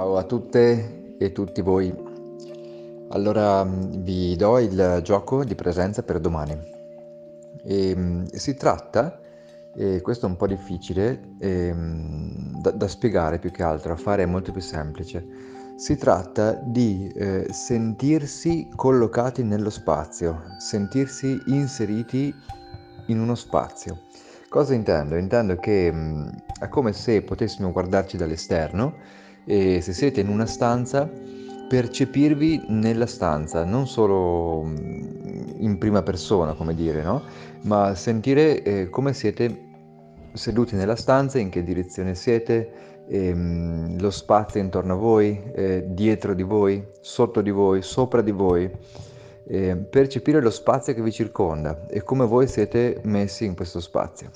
Ciao a tutte e tutti voi. Allora vi do il gioco di presenza per domani. E, si tratta, e questo è un po' difficile e, da, da, spiegare più che altro, a fare è molto più semplice. Si tratta di eh, sentirsi collocati nello spazio, sentirsi inseriti in uno spazio. Cosa intendo? Intendo che mh, è come se potessimo guardarci dall'esterno e se siete in una stanza percepirvi nella stanza, non solo in prima persona, come dire, no? ma sentire eh, come siete seduti nella stanza, in che direzione siete, ehm, lo spazio intorno a voi, eh, dietro di voi, sotto di voi, sopra di voi, eh, percepire lo spazio che vi circonda e come voi siete messi in questo spazio.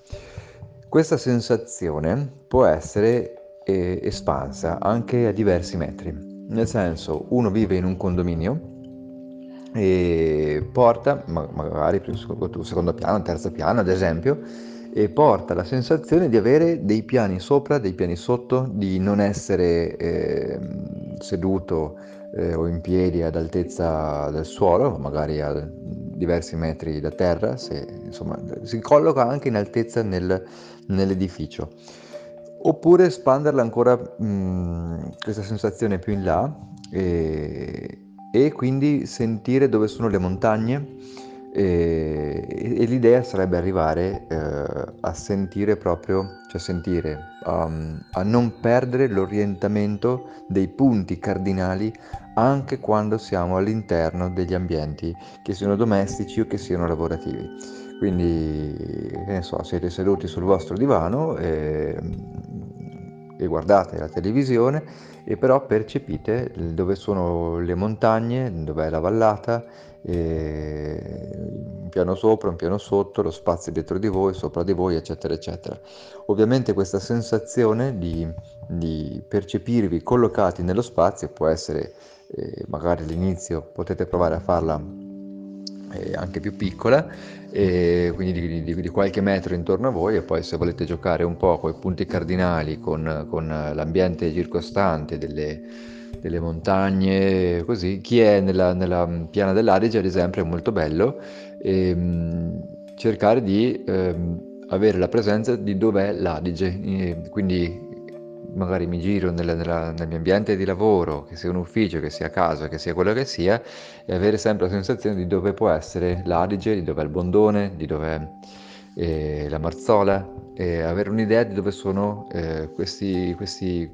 Questa sensazione può essere e espansa anche a diversi metri. Nel senso, uno vive in un condominio e porta, magari secondo piano, terzo piano ad esempio, e porta la sensazione di avere dei piani sopra, dei piani sotto, di non essere eh, seduto eh, o in piedi ad altezza del suolo, magari a diversi metri da terra, se, insomma, si colloca anche in altezza nel, nell'edificio oppure espanderla ancora mh, questa sensazione più in là e, e, quindi sentire dove sono le montagne e, e l'idea sarebbe arrivare eh, a sentire proprio, cioè sentire, um, a non perdere l'orientamento dei punti cardinali anche quando siamo all'interno degli ambienti, che siano domestici o che siano lavorativi. Quindi, che ne so, siete seduti sul vostro divano e e guardate la televisione e però percepite dove sono le montagne, dove è la vallata, un piano sopra, un piano sotto, lo spazio dietro di voi, sopra di voi, eccetera, eccetera. Ovviamente questa sensazione di, di percepirvi collocati nello spazio può essere, eh, magari all'inizio potete provare a farla anche più piccola, quindi di, di, di, qualche metro intorno a voi e poi se volete giocare un po' con i punti cardinali, con, con l'ambiente circostante delle, delle, montagne, così, chi è nella, nella piana dell'Adige ad esempio è molto bello e, ehm, cercare di eh, avere la presenza di dov'è l'Adige, quindi magari mi giro nella, nella, nel mio ambiente di lavoro, che sia un ufficio, che sia casa, che sia quello che sia, e avere sempre la sensazione di dove può essere l'Adige, di dove è il Bondone, di dove è eh, la Marzola, e avere un'idea di dove sono eh, questi, questi,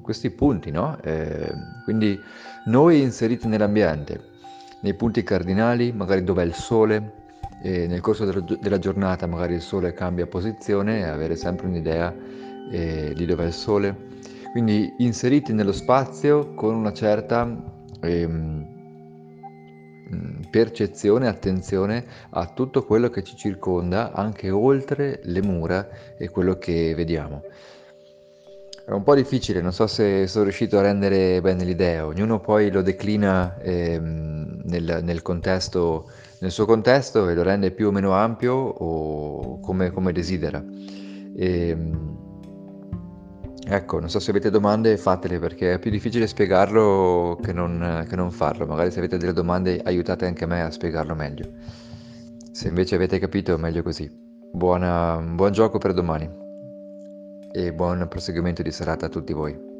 questi, punti, no? Eh, quindi noi inseriti nell'ambiente, nei punti cardinali, magari dove è il sole, e nel corso della, della giornata magari il sole cambia posizione e avere sempre un'idea eh, di dove è il sole, quindi inseriti nello spazio con una certa ehm, mm, percezione, attenzione a tutto quello che ci circonda, anche oltre le mura e quello che vediamo. È un po' difficile, non so se sono riuscito a rendere bene l'idea, ognuno poi lo declina ehm, nel, nel, contesto, nel, suo contesto e lo rende più o meno ampio o come, come desidera. E, ehm, Ecco, non so se avete domande fatele perché è più difficile spiegarlo che non, che non farlo. Magari se avete delle domande aiutate anche me a spiegarlo meglio. Se invece avete capito, meglio così. Buona, buon gioco per domani e buon proseguimento di serata a tutti voi.